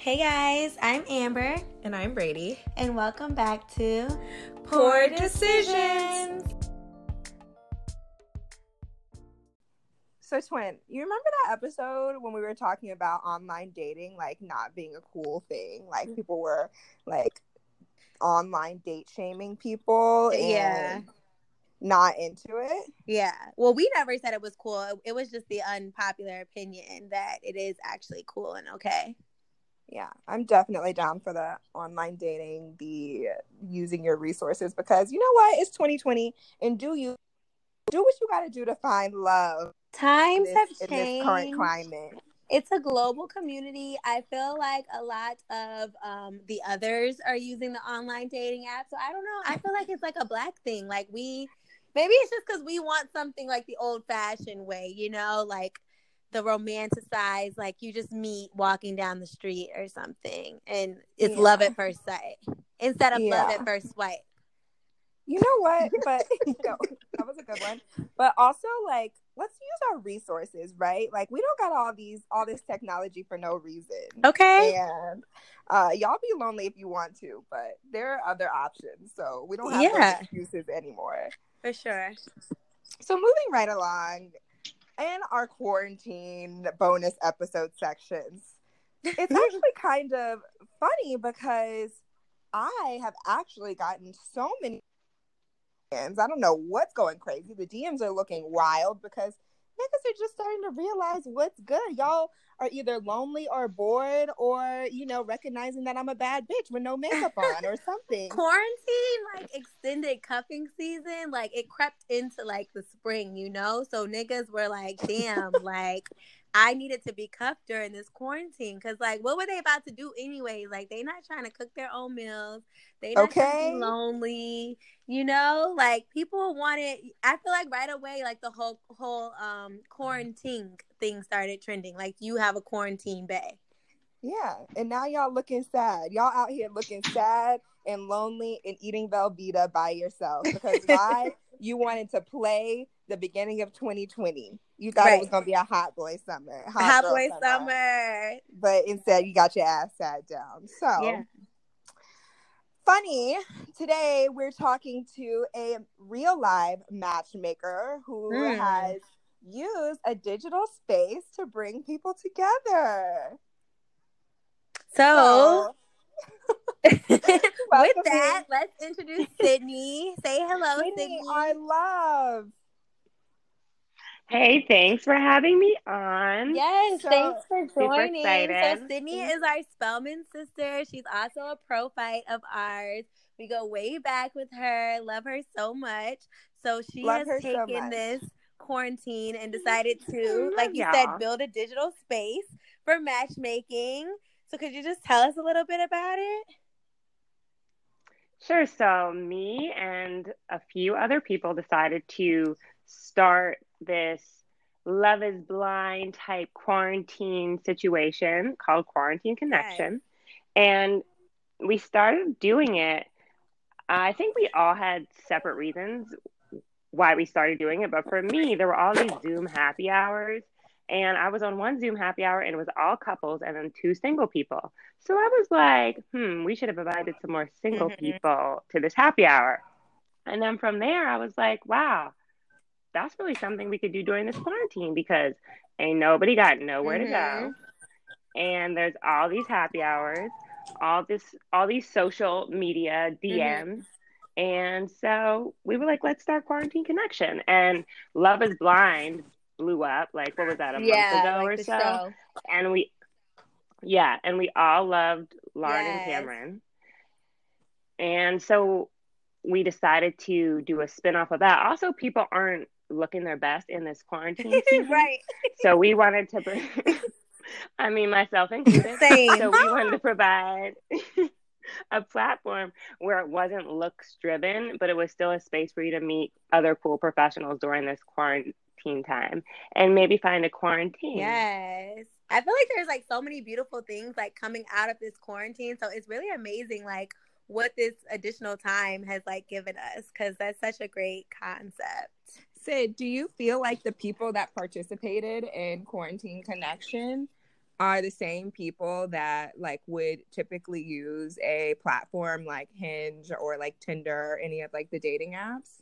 Hey guys, I'm Amber. And I'm Brady. And welcome back to Poor Decisions. So, Twin, you remember that episode when we were talking about online dating, like not being a cool thing? Like people were like online date shaming people. Yeah. Not into it. Yeah. Well, we never said it was cool. It was just the unpopular opinion that it is actually cool and okay. Yeah, I'm definitely down for the online dating, the using your resources because you know what? It's 2020 and do you do what you got to do to find love. Times this, have in changed. this current climate. It's a global community. I feel like a lot of um, the others are using the online dating app. So I don't know. I feel like it's like a black thing. Like we, maybe it's just because we want something like the old fashioned way, you know, like the romanticized, like you just meet walking down the street or something, and it's Yeah. love at first sight instead of love at first swipe. You know what? But that was a good one. But also, like, let's use our resources, right? Like, we don't got all these all this technology for no reason. Okay. And uh, y'all be lonely if you want to, but there are other options. So we don't have Yeah. excuses anymore. For sure. So moving right along, in our quarantine bonus episode sections, it's actually kind of funny because I have actually gotten so many DMs. I don't know what's going crazy. The DMs are looking wild because niggas are just starting to realize what's good. Y'all are either lonely or bored or, you know, recognizing that I'm a bad bitch with no makeup on or something. Quarantine, like extended cuffing season, like it crept into like the spring, you know? So niggas were like, damn, like I needed to be cuffed during this quarantine. Cause like what were they about to do anyway? Like they not trying to cook their own meals. They not Okay. be lonely. You know, like people wanted I feel like right away, like the whole whole um quarantine thing started trending. Like you have a quarantine bae. Yeah, and now y'all looking sad. Y'all out here looking sad and lonely and eating Velveeta by yourself because why? you wanted to play the beginning of 2020. You thought it was gonna be a hot boy summer, Hot girl boy summer. but instead you got your ass sat down. So Yeah. funny. Today we're talking to a real live matchmaker who Mm. has used a digital space to bring people together. So with that, let's introduce Sydney. Say hello, Sydney, Sydney. I love. Hey, thanks for having me on. Yes, So- thanks for Super joining. So. Sydney mm-hmm. is our Spelman sister. She's also a prophyte of ours. We go way back with her. Love her so much. So she Love has taken much. this quarantine and mm-hmm. decided to, like you y'all. said, build a digital space for matchmaking. So could you just tell us a little bit about it? Sure. So, me and a few other people decided to start this love is blind type quarantine situation called Quarantine Connection. And we started doing it. I think we all had separate reasons why we started doing it. But for me, there were all these Zoom happy hours. And I was on one Zoom happy hour and it was all couples and then two single people. So I was like, hmm, we should have invited some more single Mhm. people to this happy hour. And then from there, I was like, wow, that's really something we could do during this quarantine because ain't nobody got nowhere to go. And there's all these happy hours, all this, all these social media DMs. And so we were like, let's start Quarantine Connection. And Love is Blind blew up. Like, what was that, a month ago or so? and we yeah and we all loved lauren Yes. and cameron and so we decided to do a spin-off of that also people aren't looking their best in this quarantine right. so we wanted to bring i mean myself included Same. so we wanted to provide a platform where it wasn't looks driven but it was still a space for you to meet other cool professionals during this quarantine time and maybe find a quarantine Yes. I feel like there's like so many beautiful things like coming out of this quarantine. So it's really amazing like what this additional time has like given us because that's such a great concept. Sid, do you feel like the people that participated in Quarantine Connection are the same people that like would typically use a platform like Hinge or like Tinder or any of like the dating apps?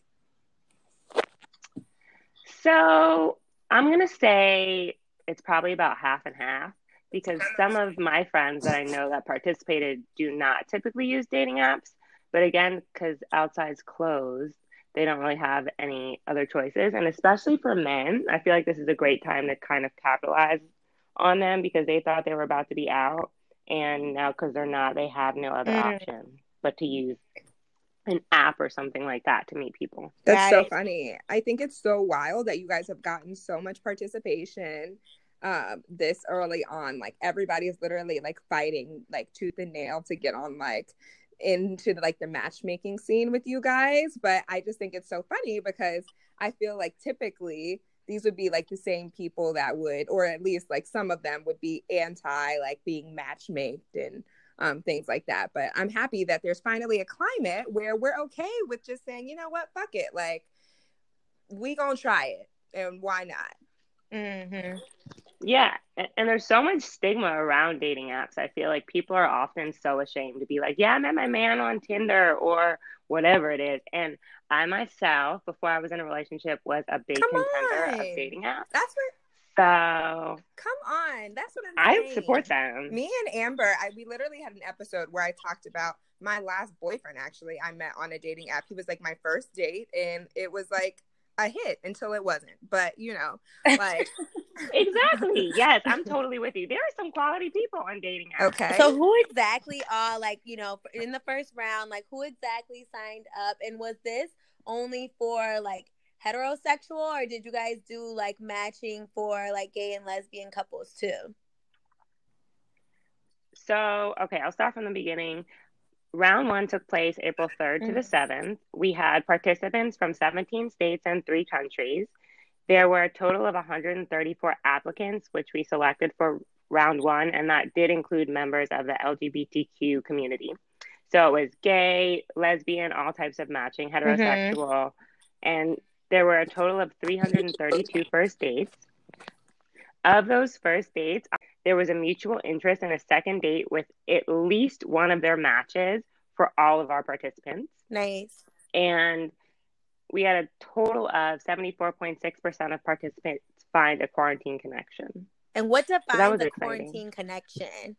So I'm to say it's probably about half and half because some of my friends that I know that participated do not typically use dating apps. But again, because outside's closed, they don't really have any other choices. And especially for men, I feel like this is a great time to kind of capitalize on them because they thought they were about to be out. And now, because they're not, they have no other mm. option but to use an app or something like that to meet people. That's right. so funny. I think it's so wild that you guys have gotten so much participation um this early on like everybody is literally like fighting like tooth and nail to get on like into the, like the matchmaking scene with you guys but i just think it's so funny because i feel like typically these would be like the same people that would or at least like some of them would be anti like being matchmaked and um, things like that but i'm happy that there's finally a climate where we're okay with just saying you know what fuck it like we gonna try it and why not mm-hmm. Yeah, and there's so much stigma around dating apps. I feel like people are often so ashamed to be like, "Yeah, I met my man on Tinder or whatever it is." And I myself, before I was in a relationship, was a big Come contender on. of dating apps. That's what. So come on, that's what I'm saying. I support them. Me and Amber, I, we literally had an episode where I talked about my last boyfriend. Actually, I met on a dating app. He was like my first date, and it was like a hit until it wasn't. But you know, like exactly. Yes, I'm totally with you. There are some quality people on dating apps. Okay. So who exactly are like you know in the first round? Like who exactly signed up, and was this only for like heterosexual, or did you guys do like matching for like gay and lesbian couples too? So okay, I'll start from the beginning. Round one took place April 3rd to the 7th. Mm-hmm. We had participants from 17 states and three countries. There were a total of 134 applicants, which we selected for round one, and that did include members of the LGBTQ community. So it was gay, lesbian, all types of matching, heterosexual, mm-hmm. and there were a total of 332 first dates. Of those first dates, there was a mutual interest in a second date with at least one of their matches for all of our participants. Nice. And we had a total of 74.6% of participants find a quarantine connection. And what defines so a quarantine connection?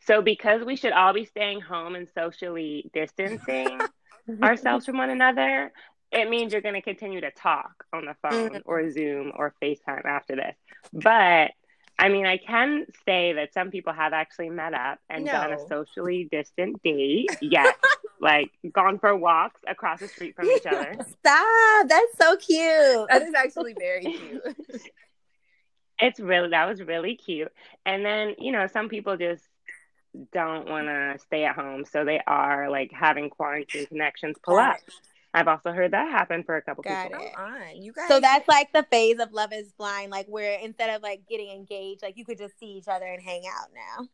So, because we should all be staying home and socially distancing ourselves from one another, it means you're going to continue to talk on the phone mm-hmm. or Zoom or FaceTime after this. But I mean, I can say that some people have actually met up and no. done a socially distant date. Yes, like gone for walks across the street from each other. Stop! That's so cute. That is actually very cute. it's really that was really cute. And then you know, some people just don't want to stay at home, so they are like having quarantine connections pull up. I've also heard that happen for a couple Got people. It. on, you guys. So that's like the phase of Love Is Blind, like where instead of like getting engaged, like you could just see each other and hang out now.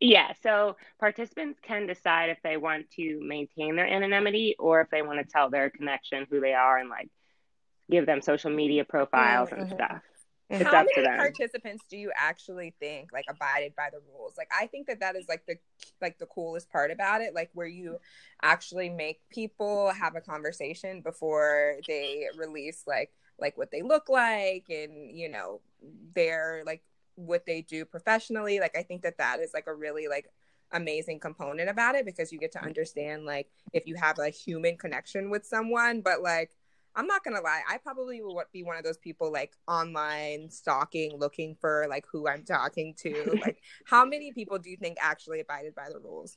Yeah, so participants can decide if they want to maintain their anonymity or if they want to tell their connection who they are and like give them social media profiles mm-hmm. and stuff. It's How many participants do you actually think like abided by the rules? Like I think that that is like the like the coolest part about it, like where you actually make people have a conversation before they release like like what they look like and you know their like what they do professionally. Like I think that that is like a really like amazing component about it because you get to understand like if you have a human connection with someone, but like I'm not gonna lie, I probably would be one of those people like online stalking, looking for like who I'm talking to. like, how many people do you think actually abided by the rules?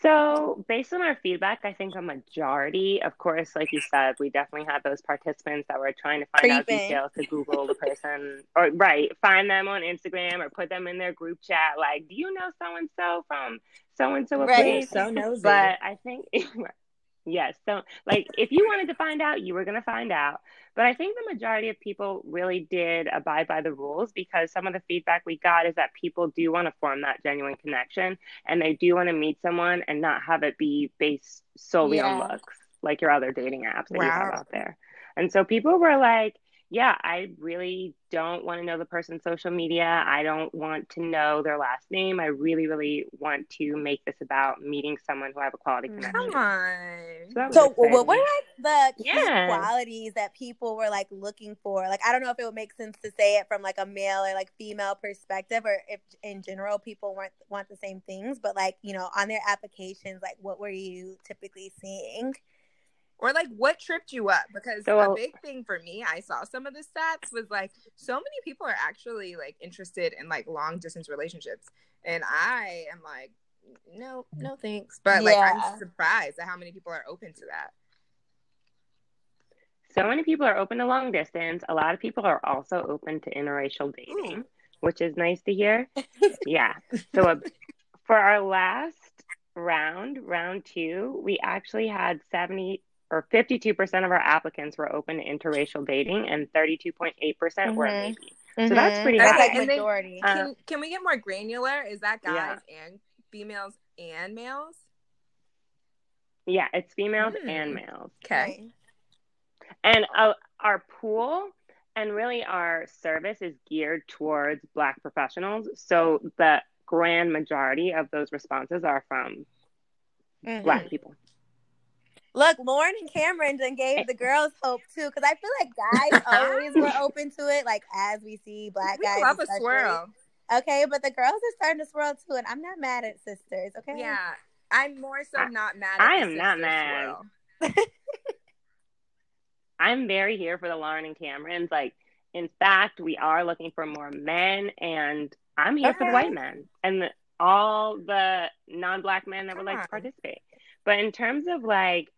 So, based on our feedback, I think a majority, of course, like you said, we definitely had those participants that were trying to find Creeping. out details to Google the person or, right, find them on Instagram or put them in their group chat. Like, do you know so and so from so and so? place? so nosy. But I think, Yes. So, like, if you wanted to find out, you were going to find out. But I think the majority of people really did abide by the rules because some of the feedback we got is that people do want to form that genuine connection and they do want to meet someone and not have it be based solely yeah. on looks like your other dating apps that wow. you have out there. And so people were like, yeah, I really don't want to know the person's social media. I don't want to know their last name. I really, really want to make this about meeting someone who I have a quality mm, Come on. that was So, what exciting. were like the key Yeah. qualities that people were like looking for? Like, I don't know if it would make sense to say it from like a male or like female perspective, or if in general people weren't want the same things. But like, you know, on their applications, like, what were you typically seeing? Or like what tripped you up? Because So- a big thing for me, I saw some of the stats was like so many people are actually like interested in like long distance relationships. And I am like, no, no thanks. But like Yeah. I'm surprised at how many people are open to that. So many people are open to long distance. A lot of people are also open to interracial dating, which is nice to hear. yeah. So uh, for our last round, round two, we actually had 70 or 52% of our applicants were open to interracial dating and 32.8% were maybe. So that's pretty That's high. like And then- majority. Uh, Can can we get more granular? Is that guys Yeah. and females and males? Yeah, it's females Hmm. and males. Okay. And uh, our pool and really our service is geared towards Black professionals. So the grand majority of those responses are from Mhm. Black people. Look, Lauren and Cameron done gave the girls hope too, because I feel like guys always were open to it. Like as we see black We guys, love a especially. swirl. Okay, but the girls are starting to swirl too, and I'm not mad at sisters. Okay, Yeah. I'm more so I- not mad at I am not mad. I'm very here for the Lauren and Camerons. Like, in fact, we are looking for more men, and I'm here for the white men and the, all the non-black men that would like to participate. But in terms of like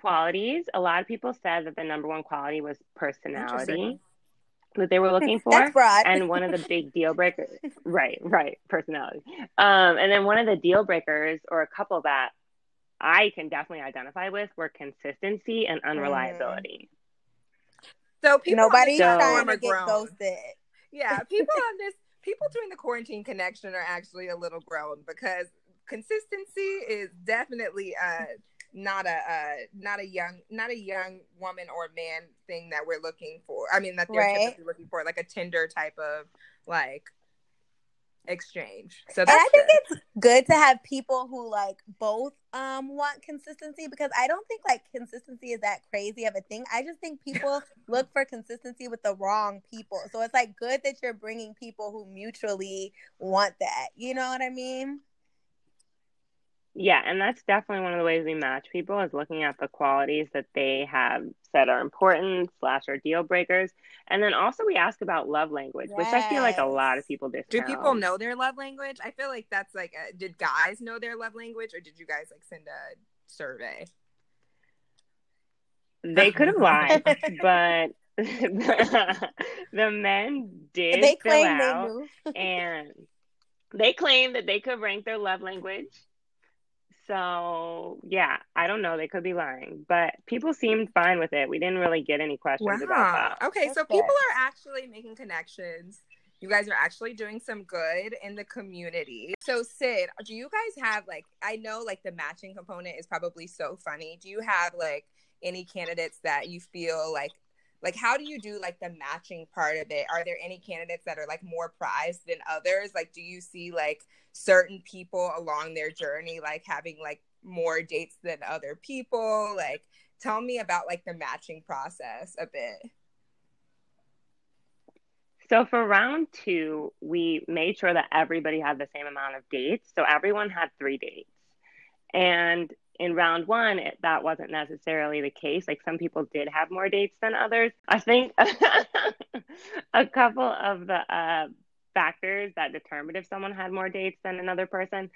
qualities, a lot of people said that the number one quality was personality that they were looking for. that's broad. and one of the big deal breakers right right personality um and then one of the deal breakers or a couple that i can definitely identify with were consistency and unreliability So people Nobody's So- trying to get grown. ghosted. Yeah, people on this people doing the quarantine connection are actually a little grown because consistency is definitely uh not a uh not a young not a young woman or man thing that we're looking for. I mean that they're Right. typically looking for like a Tinder type of like exchange. So And I think good. it's good to have people who like both um want consistency because I don't think like consistency is that crazy of a thing. I just think people look for consistency with the wrong people. So it's like good that you're bringing people who mutually want that. You know what I mean? Yeah and that's definitely one of the ways we match people is looking at the qualities that they have said are important slash are deal breakers and then also we ask about love language which i feel like a lot of people discount do people know their love language? I feel like that's like a, did guys know their love language or did you guys like send a survey? They could have lied, but the, the men did they fill claim they out, knew. and they claimed that they could rank their love language. So yeah, I don't know. They could be lying, but people seemed fine with it. We didn't really get any questions about that. Okay, so That's people are actually making connections. You guys are actually doing some good in the community. So Sid, do you guys have like I know like the matching component is probably so funny. Do you have like any candidates that you feel like like how do you do like the matching part of it? Are there any candidates that are like more prized than others? Like do you see like certain people along their journey like having like more dates than other people? Like tell me about like the matching process a bit. So for round two, we made sure that everybody had the same amount of dates. So everyone had three dates. And in round one, it, that wasn't necessarily the case. Like some people did have more dates than others. I think a couple of the uh, factors that determined if someone had more dates than another person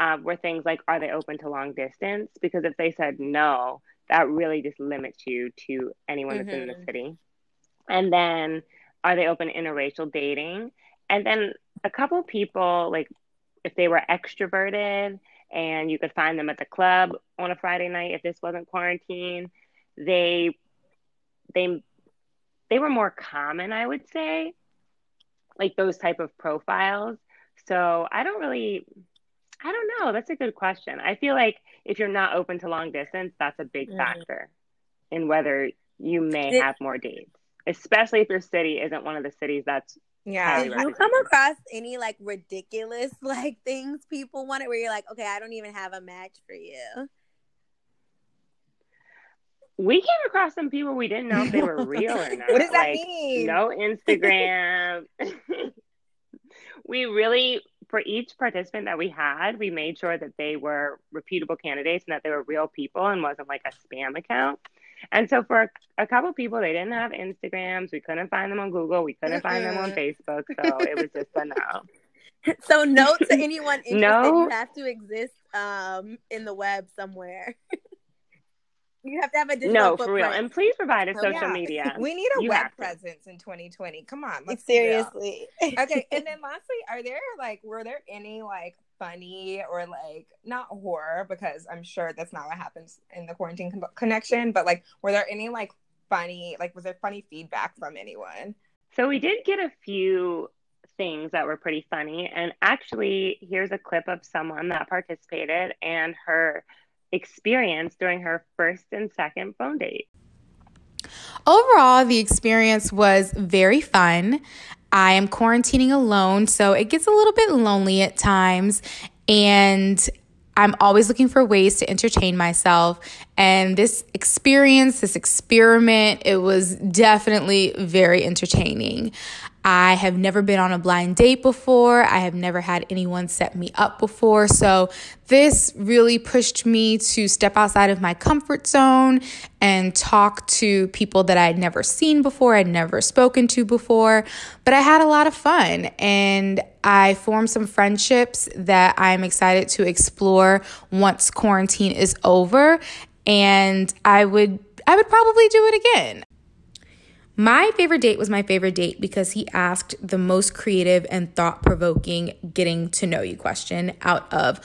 uh, were things like are they open to long distance? Because if they said no, that really just limits you to anyone that's in the Mhm. city. And then are they open to interracial dating? And then a couple people, like if they were extroverted and you could find them at the club on a Friday night if this wasn't quarantine, they they they were more common, I would say, like those type of profiles. So I don't really I don't know. That's a good question. I feel like if you're not open to long distance, that's a big Mhm. factor in whether you may Did- have more dates. especially if your city isn't one of the cities that's Yeah. Did you come across any like ridiculous like things people wanted where you're like, okay, I don't even have a match for you? we came across some people we didn't know if they were real or not. What does that like, mean? No Instagram. we really, for each participant that we had, we made sure that they were reputable candidates and that they were real people and wasn't like a spam account. And so for a, a couple people, they didn't have Instagrams. We couldn't find them on Google. We couldn't find them on Facebook. So it was just a no. So note to anyone interested, No. you have to exist um in the web somewhere. you have to have a digital No, for real. footprint. And please provide a social yeah. media. We need a You web have to. presence in 2020. Come on. Let's seriously. okay and then lastly are there like were there any like funny or like not horror because i'm sure that's not what happens in the quarantine con- connection but like were there any like funny like was there funny feedback from anyone So we did get a few things that were pretty funny. And actually, here's a clip of someone that participated and her experience during her first and second phone date. Overall, the experience was very fun. I am quarantining alone, so it gets a little bit lonely at times. And I'm always looking for ways to entertain myself. And this experience, this experiment, it was definitely very entertaining. I have never been on a blind date before. I have never had anyone set me up before. So, this really pushed me to step outside of my comfort zone and talk to people that I'd never seen before, I'd never spoken to before. But I had a lot of fun and I formed some friendships that I'm excited to explore once quarantine is over. And I would I would probably do it again. My favorite date was my favorite date because he asked the most creative and thought provoking getting to know you question out of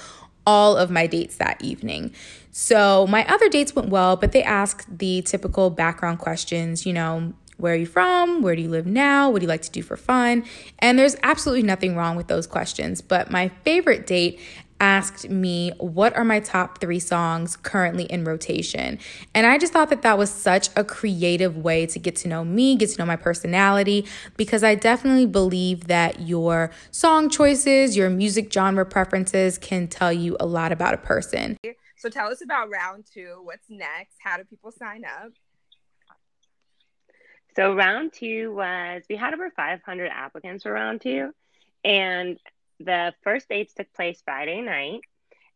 all of my dates that evening. So my other dates went well, but they asked the typical background questions, you know, where are you from? Where do you live now? What do you like to do for fun? And there's absolutely nothing wrong with those questions. But my favorite date asked me, What are my top three songs currently in rotation? And I just thought that that was such a creative way to get to know me, get to know my personality, because I definitely believe that your song choices, your music genre preferences can tell you a lot about a person. so tell us about round two what's next how do people sign up So round two was we had over 500 applicants for round two, and the first dates took place Friday night,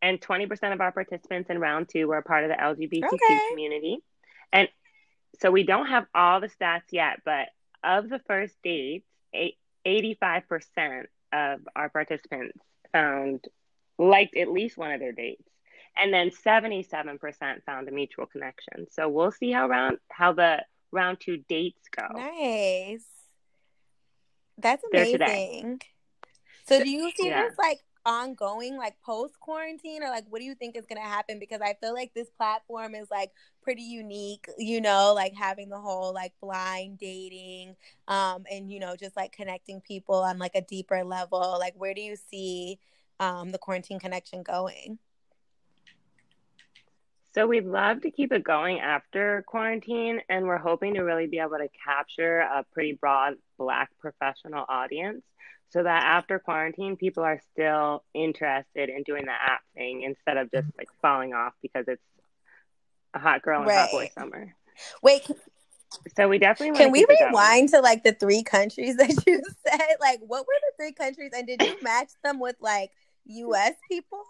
and 20% of our participants in round two were a part of the LGBTQ Okay. community, and so we don't have all the stats yet, but of the first dates, 85% of our participants found liked at least one of their dates. And then 77% found a mutual connection. So we'll see how round how the round two dates go. Nice. That's amazing. So do you see Yeah. this like ongoing like post quarantine or like what do you think is going to happen because I feel like this platform is like pretty unique, you know, like having the whole like blind dating um and you know just like connecting people on like a deeper level. Like where do you see um the quarantine connection going? So we'd love to keep it going after quarantine, and we're hoping to really be able to capture a pretty broad Black professional audience so that after quarantine, people are still interested in doing the app thing instead of just like falling off because it's a hot girl and hot boy summer. Wait, can, So we definitely can we keep it going. rewind to like the three countries that you said? Like what were the three countries and did you match them with like US people?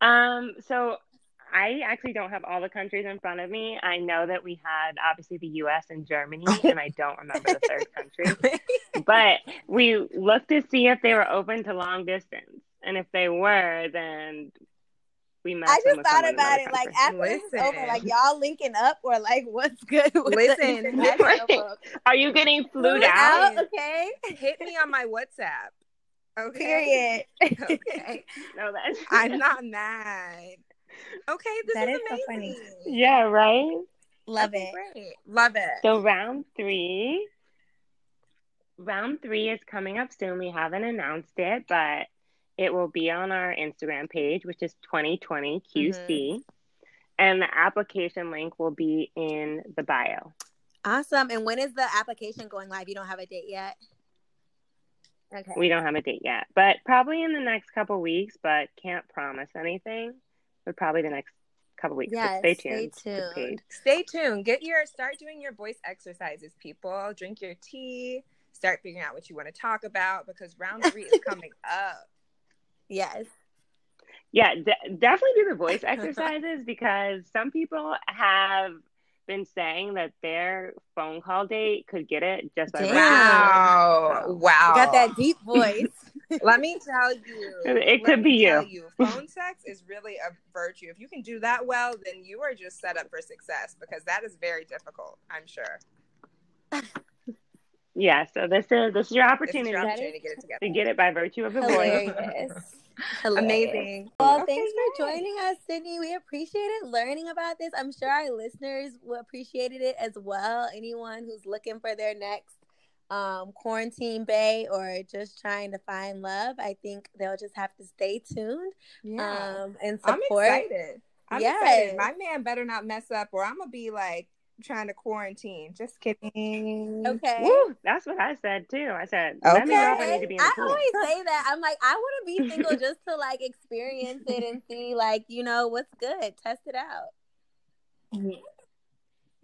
Um, so I actually don't have all the countries in front of me. I know that we had obviously the US and Germany, and I don't remember the third country. But we looked to see if they were open to long distance. And if they were, then we matched I just thought about it another like country. after this is over, Listen. like y'all linking up or like what's good with Listen, the? Are you getting flued Flued out? out, okay. hit me on my whatsapp okay Period. okay No, that's i'm not mad okay this That is is so amazing funny. Yeah, right? Love Okay, it. great. love it So round three. Round three is coming up soon. We haven't announced it, but it will be on our Instagram page, which is 2020 QC. Mm-hmm. And the application link will be in the bio. Awesome. And when is the application going live? You don't have a date yet? Okay. We don't have a date yet, but probably in the next couple weeks, but can't promise anything. But probably the next couple weeks. Yeah, stay tuned. Stay tuned. Stay tuned. Get your start doing your voice exercises, people. Drink your tea. Start figuring out what you want to talk about because round three is coming up. Yes. Yeah, de- definitely do the voice exercises because some people have been saying that their phone call date could get it just by wow, wow, got that deep voice. Let me tell you, it could be you. you. Phone sex is really a virtue. If you can do that well, then you are just set up for success because that is very difficult. I'm sure. Yeah, so this is this is your opportunity, your opportunity to get it together. To get it by virtue of the voice. Amazing. Well, okay, thanks for joining us, Sydney. We appreciated learning about this. I'm sure our listeners will appreciated it as well. Anyone who's looking for their next um, quarantine bae or just trying to find love, I think they'll just have to stay tuned. Yeah. Um, and support. I'm excited. I'm yes. excited. My man better not mess up, or I'm gonna be like trying to quarantine. Just kidding. Okay. Woo, that's what I said too. I said, okay. let me know if I need to be in the I pool. always say that. I'm like, I want to be single just to like experience it and see like, you know, what's good. Test it out.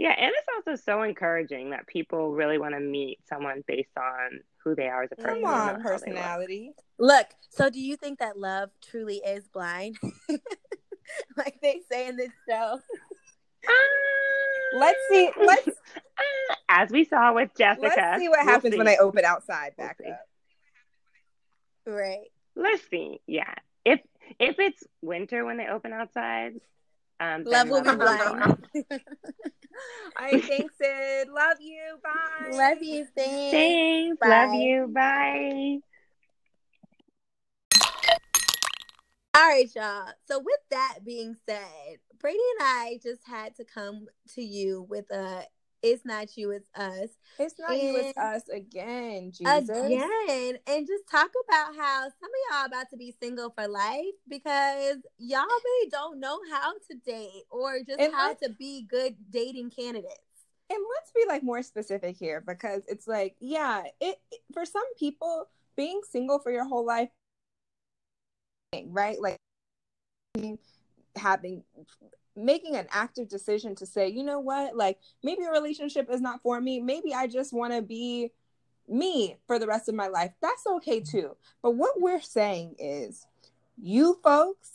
Yeah, and it's also so encouraging that people really want to meet someone based on who they are as a person. Come on, personality. Look, so do you think that love truly is blind? like they say in this show. Um, let's see. Let's uh, as we saw with Jessica. Let's see what we'll happens see. when I open outside back we'll up. Right. Let's see. Yeah. If if it's winter when they open outside, um, love will be blind. I think Sid. Love you. Bye. Love you. Thanks. Thanks. Bye. Love you. Bye. All right, y'all. So with that being said, Brady and I just had to come to you with a it's not you, it's us. It's not and you, it's us again, Jesus. Again. And just talk about how some of y'all about to be single for life because y'all really don't know how to date or just and how to be good dating candidates. And let's be like more specific here because it's like, yeah, it, it for some people, being single for your whole life, right? Like having making an active decision to say, you know what, like maybe a relationship is not for me. Maybe I just want to be me for the rest of my life. That's okay mm-hmm. too. But what we're saying is, you folks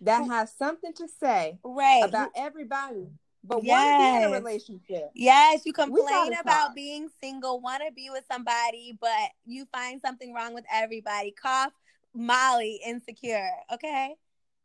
that have something to say right. about everybody but yes. want to be in a relationship. Yes, you complain about being single, want to be with somebody, but you find something wrong with everybody. Cough, Molly, insecure. Okay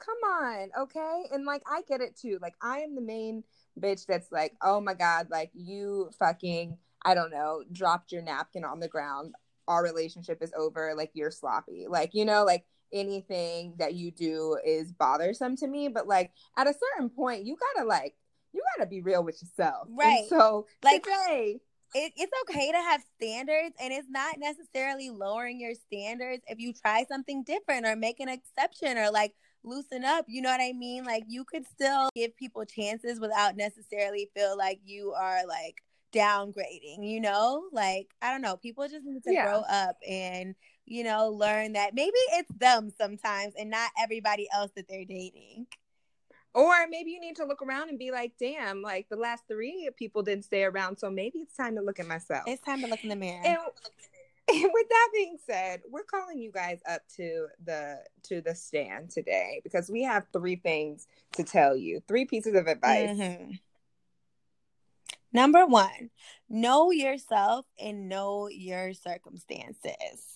come on, okay? And like I get it too. Like I am the main bitch that's like, oh my god, like you fucking, I don't know, dropped your napkin on the ground. Our relationship is over. Like you're sloppy. Like you know, like anything that you do is bothersome to me. But like at a certain point, you gotta like you gotta be real with yourself. Right. And so like today. It, it's okay to have standards and it's not necessarily lowering your standards if you try something different or make an exception or like loosen up. You know what I mean? Like you could still give people chances without necessarily feel like you are like downgrading, you know? Like, I don't know. People just need to yeah. grow up and, you know, learn that maybe it's them sometimes and not everybody else that they're dating. Or maybe you need to look around and be like, damn, like the last three people didn't stay around. So maybe it's time to look at myself. It's time to look in the mirror. And with that being said, we're calling you guys up to the to the stand today because we have three things to tell you, three pieces of advice. Mm-hmm. Number one, know yourself and know your circumstances.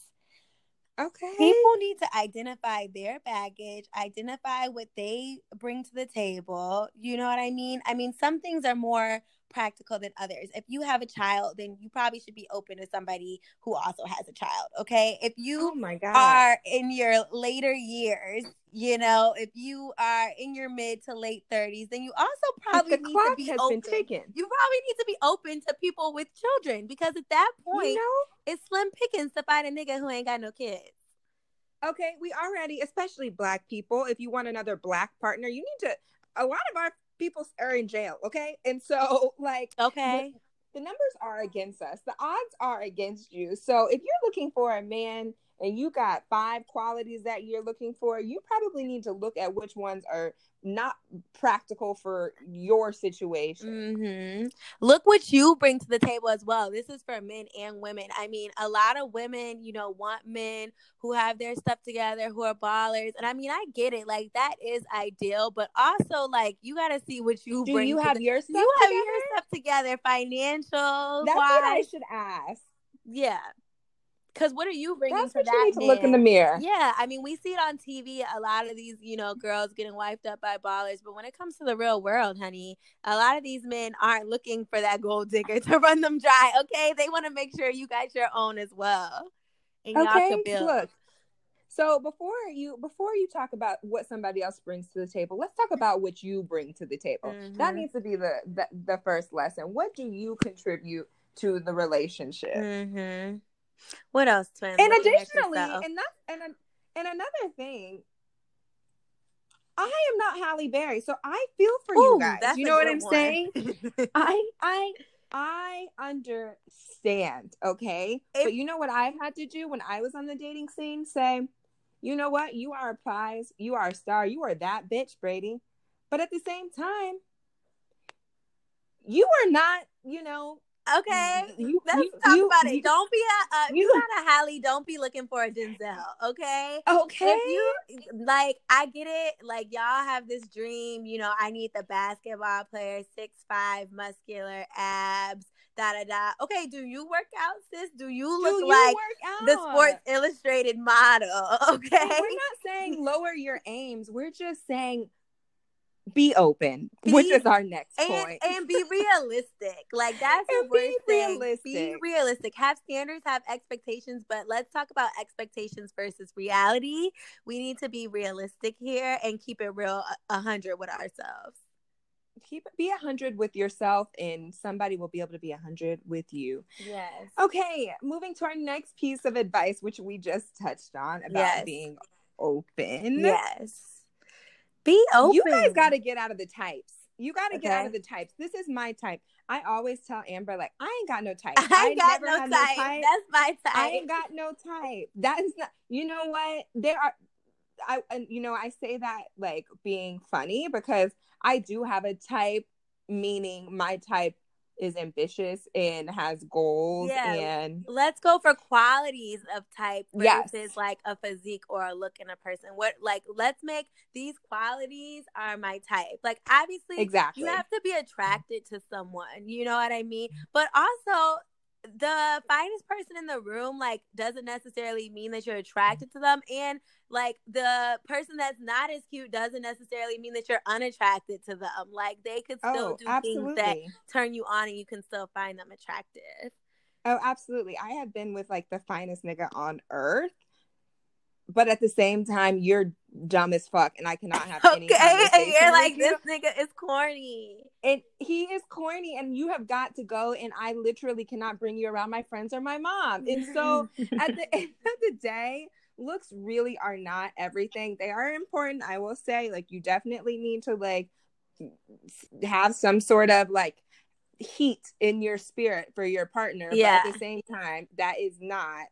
Okay. People need to identify their baggage, identify what they bring to the table. You know what I mean? I mean, some things are more practical than others. If you have a child, then you probably should be open to somebody who also has a child. Okay. If you oh my God. are in your later years, you know, if you are in your mid to late 30s, then you also probably need to be open. You probably need to be open to people with children because at that point, you know, it's slim pickings to find a nigga who ain't got no kids. Okay, we already, especially black people, if you want another black partner, you need to. A lot of our people are in jail, okay? And so, like, okay, the numbers are against us. The odds are against you. So if you're looking for a man and you got five qualities that you're looking for, you probably need to look at which ones are not practical for your situation. Mm-hmm. Look what you bring to the table as well. This is for men and women. I mean, a lot of women, you know, want men who have their stuff together, who are ballers. And I mean, I get it. Like that is ideal, but also like you got to see what you Do bring. you have the- your stuff you have together? your stuff together, financial. That's what I should ask. Yeah. Because what are you bringing That's to what that you need to look in the mirror. Yeah, I mean, we see it on TV. A lot of these, you know, girls getting wiped up by ballers. But when it comes to the real world, honey, a lot of these men aren't looking for that gold digger to run them dry. Okay, they want to make sure you got your own as well, and y'all Okay, can build. look. So before you before you talk about what somebody else brings to the table, let's talk about what you bring to the table. That Mhm. needs to be the, the the first lesson. What do you contribute to the relationship? Mm-hmm. What else, twin? and Looking additionally, oh, and that and and another thing, I am not Halle Berry, so I feel for you guys. You know what I'm one. saying? I I I understand, okay? If- but you know what I've had to do when I was on the dating scene? Say, you know what? You are a prize. You are a star. You are that bitch, Brady. But at the same time, you are not, you know, okay. you, Let's you- talk you- about it. don't be a uh, you- not a Halle. Don't be looking for a Denzel. Okay. Okay. if you like i get it like y'all have this dream you know i need the basketball player six five muscular abs da da da okay do you work out sis do you Do look you like the sports illustrated model okay We're not saying lower your aims. We're just saying be open, Be- which is our next and point. and be realistic like that's And we're be saying be realistic. realistic have standards have expectations but let's talk about expectations versus reality we need to be realistic here and keep it real a a hundred with ourselves Keep be a hundred with yourself, and somebody will be able to be a hundred with you. yes Okay, moving to our next piece of advice, which we just touched on about Yes. being open. Yes. Be open. You guys got to get out of the types. You got to get out of the types. This is my type. I always tell Amber, like, I ain't got no type. I ain't got never no had type. That's my type. I ain't got no type. That is not. You know what? There are. I and you know I say that like being funny because I do have a type, meaning my type is ambitious and has goals Yeah. and Let's go for qualities of type versus Yes. like a physique or a look in a person. What like let's make these qualities are my type. Like obviously exactly. you have to be attracted to someone. You know what I mean? Mm-hmm. But also the finest person in the room like doesn't necessarily mean that you're attracted to them. And like the person that's not as cute doesn't necessarily mean that you're unattracted to them. Like they could still oh, do things that turn you on and you can still find them attractive. Oh, absolutely. I have been with like the finest nigga on earth, but at the same time, you're dumb as fuck, and I cannot have any. okay you're like you. this nigga is corny and he is corny and you have got to go and i literally cannot bring you around my friends or my mom and so at the end of the day looks really are not everything they are important i will say like you definitely need to like have some sort of like heat in your spirit for your partner Yeah. but at the same time that is not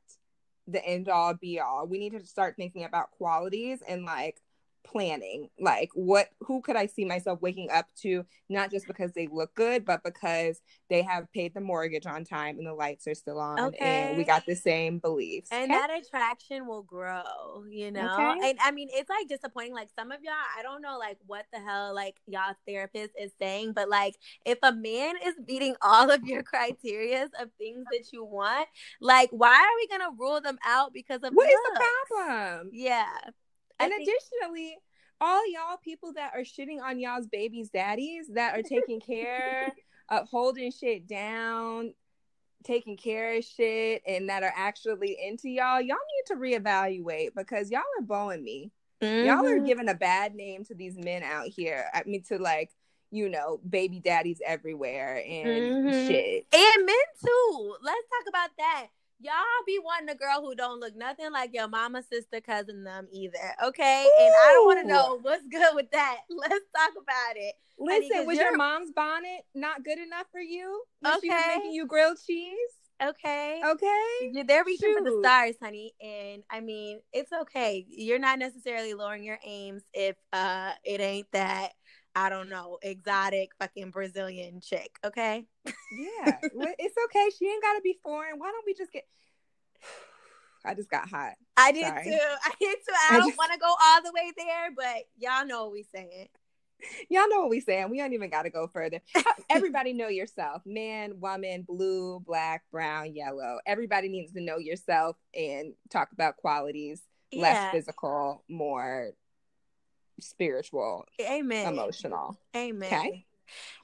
the end all be all. We need to start thinking about qualities and like planning like what who could i see myself waking up to not just because they look good but because they have paid the mortgage on time and the lights are still on and we got the same beliefs. And okay? that attraction will grow you know? Okay. and i mean it's like disappointing like some of y'all i don't know like what the hell like y'all therapist is saying but like if a man is meeting all of your criterias of things that you want like why are we gonna rule them out because of what is the problem? Yeah and think- additionally all y'all people that are shitting on y'all's babies daddies that are taking care of holding shit down taking care of shit and that are actually into y'all y'all need to reevaluate because y'all are bowing me. Y'all are Mhm. giving a bad name to these men out here. I mean to like you know baby daddies everywhere and Mhm. shit. And men too. Let's talk about that y'all be wanting a girl who don't look nothing like your mama, sister, cousin, them either. Okay, Ooh. and I don't want to know what's good with that. Let's talk about it. Listen, Honey, was your mom's bonnet not good enough for you? When okay. she was making you grilled cheese. Okay. Okay. They're reaching Shoot. for the stars, honey. And I mean, it's okay. You're not necessarily lowering your aims if uh it ain't that I don't know, exotic fucking Brazilian chick, okay? Yeah. it's okay. She ain't gotta be foreign. Why don't we just get I just got hot. I did Sorry. too. I did too. I, I don't just... want to go all the way there, but y'all know what we saying. Y'all know what we saying. We don't even got to go further. Everybody know yourself. Man, woman, blue, black, brown, yellow. Everybody needs to know yourself and talk about qualities, yeah. less physical, more spiritual, amen, emotional. Amen. Okay.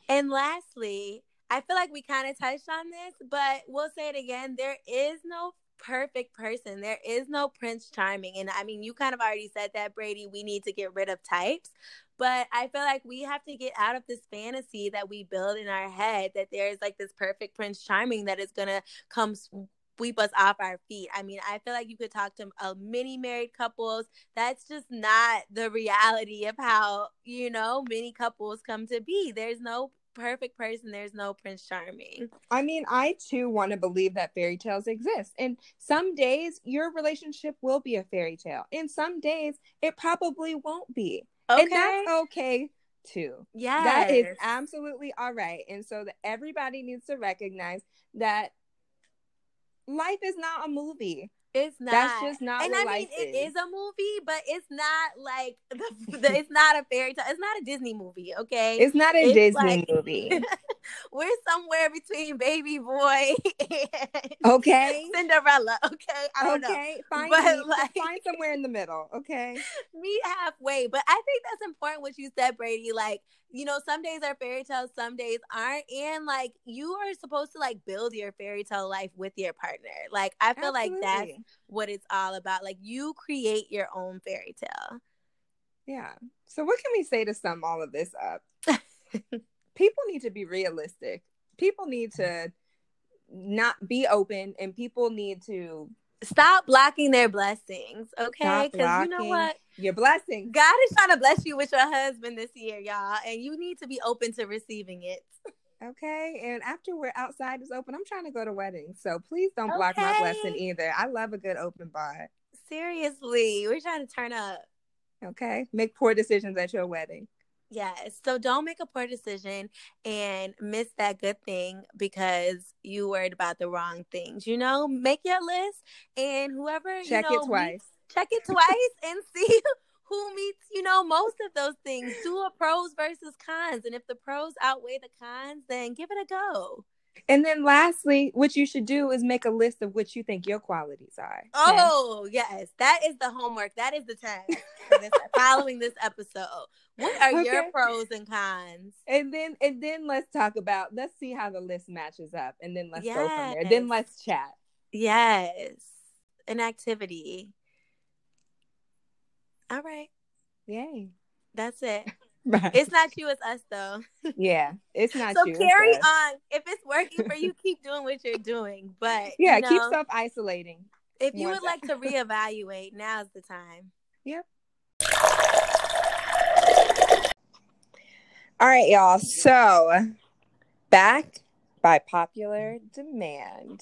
And lastly, I feel like we kind of touched on this, but we'll say it again. There is no perfect person. There is no Prince Charming. And I mean, you kind of already said that, Brady. We need to get rid of types. But I feel like we have to get out of this fantasy that we build in our head that there's like this perfect Prince Charming that is going to come sweep us off our feet. I mean, I feel like you could talk to uh, many married couples. That's just not the reality of how, you know, many couples come to be. There's no perfect person, there's no Prince Charming. I mean, I too want to believe that fairy tales exist. And some days your relationship will be a fairy tale, and some days it probably won't be. Okay. And that's okay too. Yeah. That is absolutely all right. And so that everybody needs to recognize that life is not a movie. It's not. That's just not. And I mean, it is. is. a movie, but it's not like the, the, It's not a fairy tale. It's not a Disney movie. Okay. It's not a it's Disney like, movie. we're somewhere between Baby Boy and okay Cinderella. Okay. I don't okay. know. Find but me, like, find somewhere in the middle. Okay. Meet halfway. But I think that's important what you said, Brady. Like you know, some days are fairy tales, some days aren't. And like you are supposed to like build your fairy tale life with your partner. Like I feel Absolutely. like that's what it's all about. Like you create your own fairy tale. Yeah. So what can we say to sum all of this up? people need to be realistic. People need to not be open and people need to stop blocking their blessings, okay? Because you know what? Your blessing. God is trying to bless you with your husband this year, y'all, and you need to be open to receiving it. Okay, and after we're outside is open, I'm trying to go to weddings, so please don't okay. block my blessing either. I love a good open bar. Seriously, we're trying to turn up. Okay, make poor decisions at your wedding. Yes. So don't make a poor decision and miss that good thing because you worried about the wrong things. You know, make your list and whoever check you know, it twice. Meets, check it twice and see who meets, you know, most of those things. Do a pros versus cons. And if the pros outweigh the cons, then give it a go. And then lastly, what you should do is make a list of what you think your qualities are. Oh, okay? yes. That is the homework. That is the this, following this episode. What are okay. your pros and cons? And then and then let's talk about let's see how the list matches up and then let's yes. go from there. Then let's chat. Yes. An activity. All right. Yay. That's it. Right. It's not you, it's us though. Yeah, it's not so you. So carry on. If it's working for you, keep doing what you're doing. But yeah, you know, keep self isolating. If you would like to reevaluate, now's the time. Yep. All right, y'all. So back by popular demand,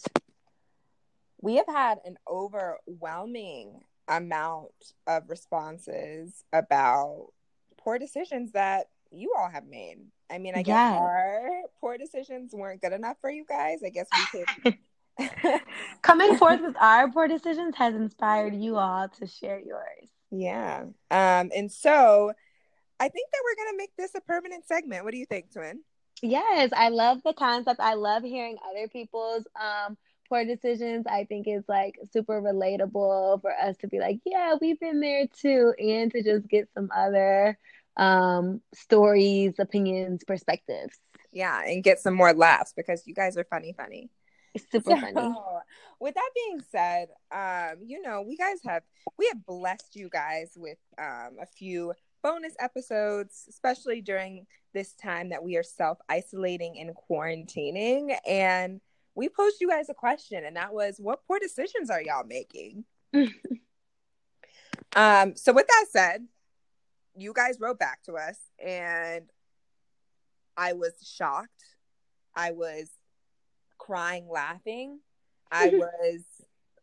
we have had an overwhelming amount of responses about poor decisions that you all have made. I mean, I guess our poor decisions weren't good enough for you guys. I guess we could. Coming forth with our poor decisions has inspired you all to share yours. Yeah. Um, and so I think that we're gonna make this a permanent segment. What do you think, Twin? Yes, I love the concept. I love hearing other people's um poor decisions. I think is like super relatable for us to be like, yeah, we've been there too, and to just get some other um, stories, opinions, perspectives. Yeah, and get some more laughs because you guys are funny, funny. It's super so, funny. With that being said, um, you know, we guys have we have blessed you guys with um a few bonus episodes, especially during this time that we are self isolating and quarantining. And we posed you guys a question, and that was, "What poor decisions are y'all making?" um. So with that said, you guys wrote back to us, and I was shocked. I was crying, laughing. I was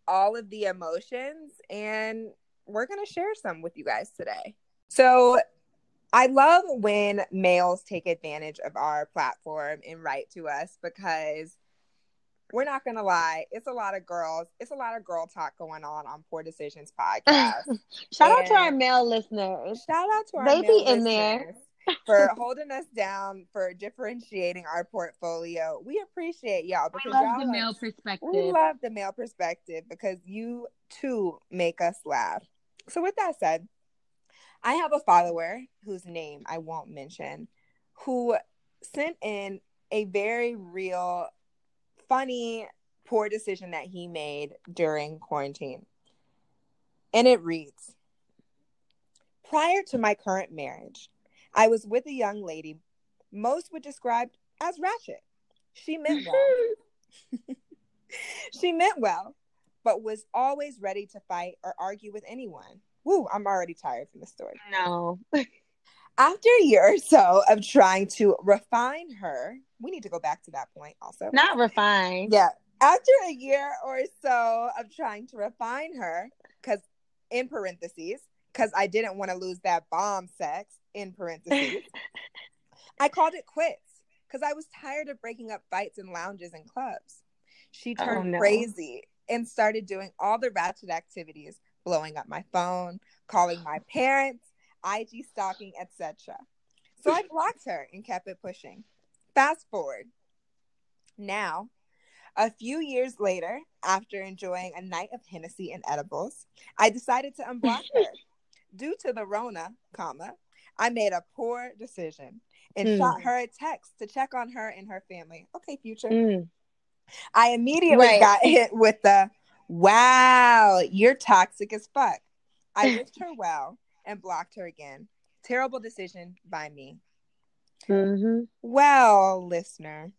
all of the emotions, and we're going to share some with you guys today. So, I love when males take advantage of our platform and write to us because we're not going to lie, it's a lot of girls, it's a lot of girl talk going on on Poor Decisions podcast. shout and out to our male listeners. Shout out to our they male be in listeners there for holding us down, for differentiating our portfolio. We appreciate y'all because we love y'all the are- male perspective. we love the male perspective because you too make us laugh. So, with that said, I have a follower whose name I won't mention who sent in a very real, funny, poor decision that he made during quarantine. And it reads Prior to my current marriage, I was with a young lady most would describe as ratchet. She meant well. she meant well, but was always ready to fight or argue with anyone. Woo, I'm already tired from the story. no. After a year or so of trying to refine her, we need to go back to that point also. Not refined. Yeah. After a year or so of trying to refine her, because in parentheses, because I didn't want to lose that bomb sex, in parentheses, I called it quits because I was tired of breaking up fights in lounges and clubs. She Oh, turned no. crazy and started doing all the ratchet activities, blowing up my phone, calling my parents, IG stalking, etc. So I blocked her and kept it pushing. Fast forward. Now, a few years later, after enjoying a night of Hennessy and edibles, I decided to unblock her. Due to the Rona, comma, I made a poor decision and Hmm. shot her a text to check on her and her family. Okay, future. Mm. I immediately Right. got hit with the wow, you're toxic as fuck. I wished her well and blocked her again. Terrible decision by me. hmm Well, listener,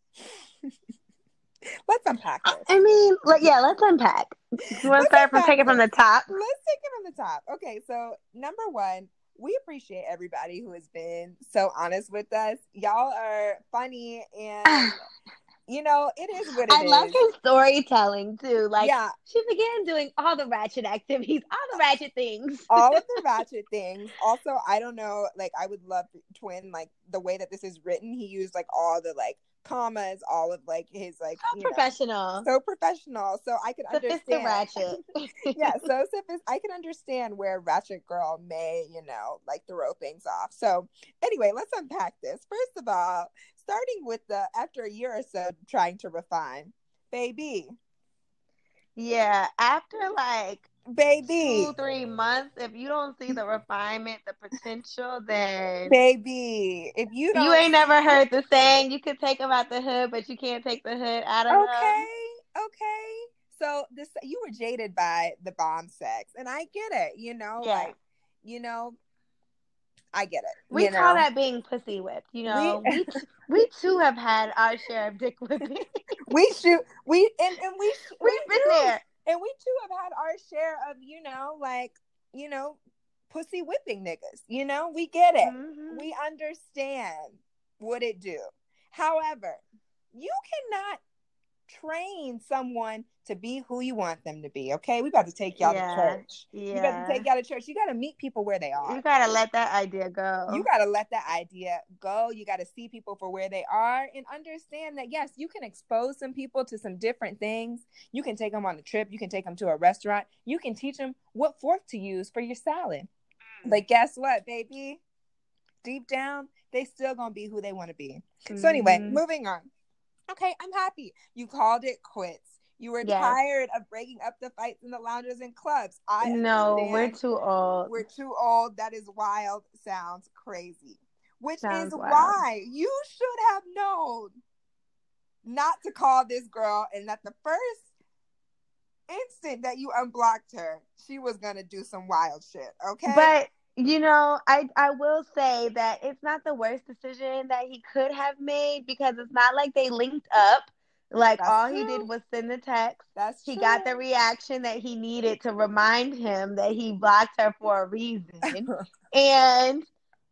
let's unpack this. I mean, like, yeah, let's unpack. You want to start from take it from the top? Let's take it from the top. Okay, so number one, we appreciate everybody who has been so honest with us. Y'all are funny and you know, it is what it is. I love his storytelling too. Like, yeah, she began doing all the ratchet activities, all the ratchet things. all of the ratchet things. Also, I don't know, like I would love twin like the way that this is written. He used like all the like commas, all of like his like so you know, professional. so professional. So I could understand. ratchet. yeah, so sophist- I can understand where Ratchet Girl may, you know, like throw things off. So anyway, let's unpack this. First of all, starting with the after a year or so trying to refine, baby, yeah, after like baby, two, three months, if you don't see the refinement, the potential, then baby. If you don't, you ain't never heard the saying, you could take them out the hood, but you can't take the hood out of them. okay, okay. So this you were jaded by the bomb sex, and I get it. You know, Yeah. like you know, I get it. We call know? that being pussy whipped. You know, We- we, we too have had our share of dick whipping. we shoot we and, and we sh- we We've been do. there. and we too have had our share of you know like you know pussy whipping niggas you know we get it Mhm. we understand what it do however you cannot train someone to be who you want them to be okay we got to take y'all Yeah. to church Yeah. you got to take y'all to church you got to meet people where they are You gotta let that idea go. you got to let that idea go. You got to see people for where they are and understand that, yes, you can expose some people to some different things. You can take them on a trip. You can take them to a restaurant. You can teach them what fork to use for your salad. But guess what, baby? Deep down, they still going to be who they want to be. So, anyway, Mhm. moving on. Okay, I'm happy. You called it quits. You were Yes. tired of breaking up the fights in the lounges and clubs. I no, we're too old. We're too old. That is wild. Sounds crazy. Which Sounds is wild. why you should have known not to call this girl and that the first instant that you unblocked her, she was gonna do some wild shit. Okay. But you know, I I will say that it's not the worst decision that he could have made because it's not like they linked up Like That's all he did was send the text. That's He true. got the reaction that he needed to remind him that he blocked her for a reason. and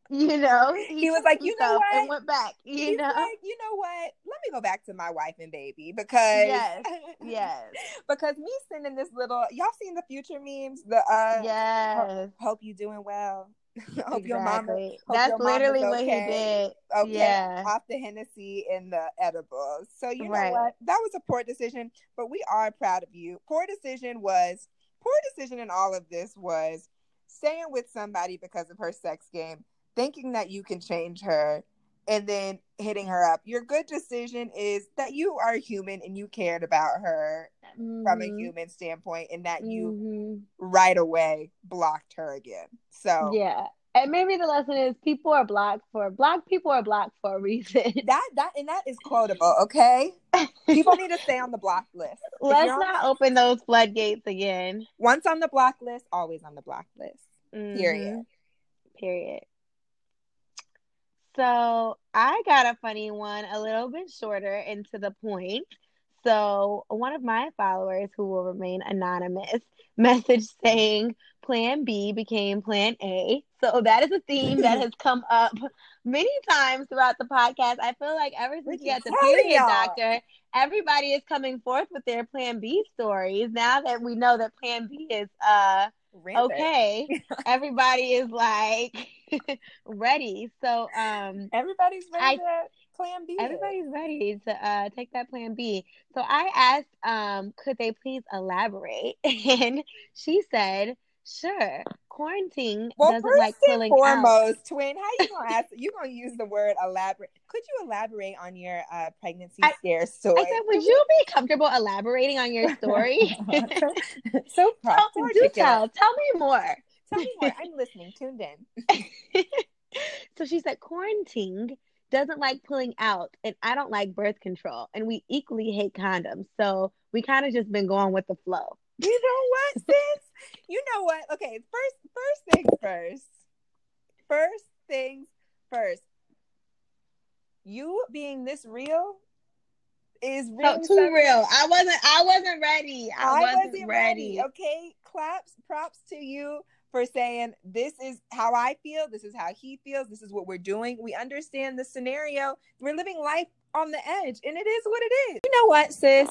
you know, he, He was like, "You know what?" and went back. You He's know, like, you know what? Let me go back to my wife and baby because Yes. yes, because me sending this little y'all seen the future memes the uh yes. hope you doing well hope your mama exactly. hope That's your literally what he okay. did. okay Yeah. off the Hennessy and the edibles. So you Right. know what? That was a poor decision, but we are proud of you. Poor decision was poor decision in all of this was staying with somebody because of her sex game, thinking that you can change her, and then hitting her up. Your good decision is that you are human and you cared about her from a Mhm. human standpoint and that you Mhm. right away blocked her again. So Yeah. And maybe the lesson is people are blocked for blocked people are blocked for a reason. that that and that is quotable, okay? People need to stay on the block list. Let's you're on- not open those floodgates again. once on the block list, always on the block list. Period. Mhm. Period. So I got a funny one, a little bit shorter and to the point. So one of my followers, who will remain anonymous, messaged saying Plan B became Plan A. So that is a theme that has come up many times throughout the podcast. I feel like ever since We we had the period y'all. doctor, everybody is coming forth with their Plan B stories. Now that we know that Plan B is uh Rampant. okay everybody is like ready so um Everybody's ready I- to plan B. everybody's ready to uh take that plan b so i asked um could they please elaborate and she said sure quarantine Well, doesn't like pulling out foremost, twin, how you gonna ask? You gonna use the word elaborate? Could you elaborate on your uh, pregnancy I- scare story? i said would you be comfortable elaborating on your story so proud. tell, do tell tell me more Tell me more. I'm listening. Tuned in. so she said quarantine doesn't like pulling out and i don't like birth control and we equally hate condoms so we kind of just been going with the flow You know what, sis? You know what? Okay, first first things first. First things first. You being this real is so really too real i wasn't i wasn't ready i, I wasn't, wasn't ready, ready. Okay, claps, props to you for saying this is how I feel, this is how he feels, this is what we're doing. We understand the scenario. We're living life on the edge, and it is what it is. You know what, sis?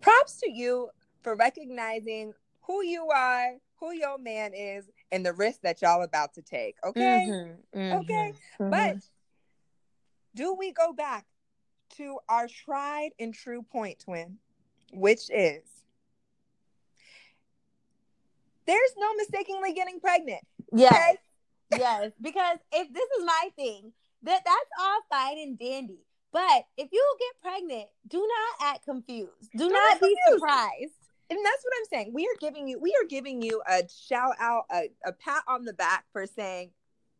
Props to you for recognizing who you are, who your man is, and the risk that y'all about to take. Okay, Mhm, okay. mhm, But do we go back to our tried and true point, twin, which is there's no mistakenly getting pregnant. yes Okay? yes because if this is my thing that that's all fine and dandy but if you get pregnant do not act confused do Don't not be confused. surprised And that's what I'm saying. We are giving you, we are giving you a shout out, a, a pat on the back for saying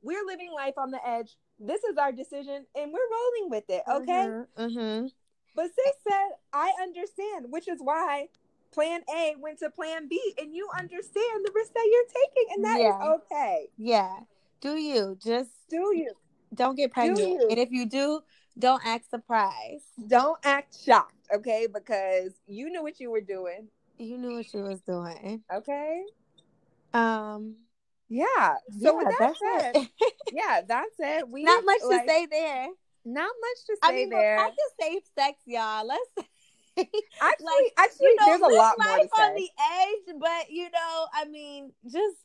we're living life on the edge. This is our decision, and we're rolling with it. Okay. mm-hmm. But sis said, I understand, which is why plan A went to plan B, and you understand the risk that you're taking, and that is Yeah. okay. yeah do you just Do you? don't get pregnant you? and if you do don't act surprised Don't act shocked, okay? Because you knew what you were doing, you knew what she was doing okay? um Yeah. So with yeah, that that's said, it. yeah, that's it. We not much like, to say there Not much to say i mean there. but practice safe sex y'all let's Actually, like, actually, you know, there's a lot more to life on say. the edge, but you know, I mean, just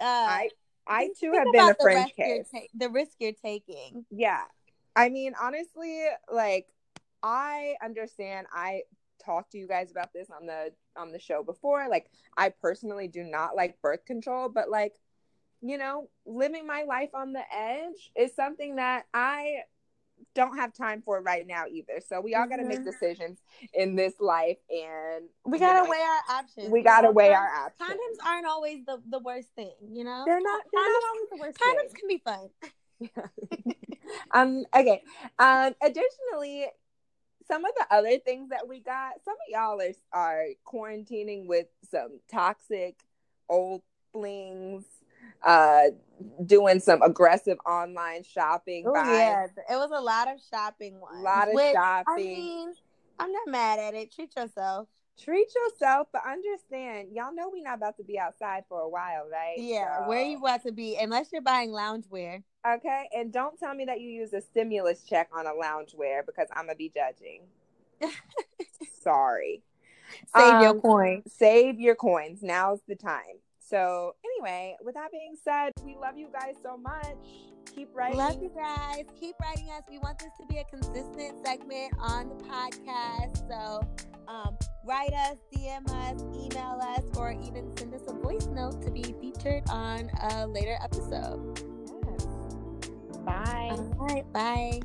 uh, I, I too have been a French case. ta- the risk you're taking. Yeah. I mean, honestly, like I understand I talked to you guys about this on the on the show before. Like I personally do not like birth control, but like you know, living my life on the edge is something that I don't have time for right now either. So we all got to make Mhm. decisions in this life and We gotta know, weigh our options. we got to know? weigh our options. Condoms aren't always the, the worst thing, you know. They're not they're Condoms- not always the worst Condoms thing. can be fun. um okay um additionally some of the other things that we got some of y'all are, are quarantining with some toxic old flings uh doing some aggressive online shopping Oh yeah, it was a lot of shopping ones. a lot of which, shopping I mean, I'm not mad at it. Treat yourself. Treat yourself, but understand, y'all know we're not about to be outside for a while, right? Yeah, So- where you about to be, unless you're buying loungewear. Okay, and don't tell me that you use a stimulus check on a loungewear because I'm gonna be judging. Sorry. Save your coins. coin. Save your coins. Now's the time. So anyway, with that being said, we love you guys so much. Keep writing. Love you guys. Keep writing us. We want this to be a consistent segment on the podcast. So um, write us, DM us, email us, or even send us a voice note to be featured on a later episode. Bye. Right. Bye.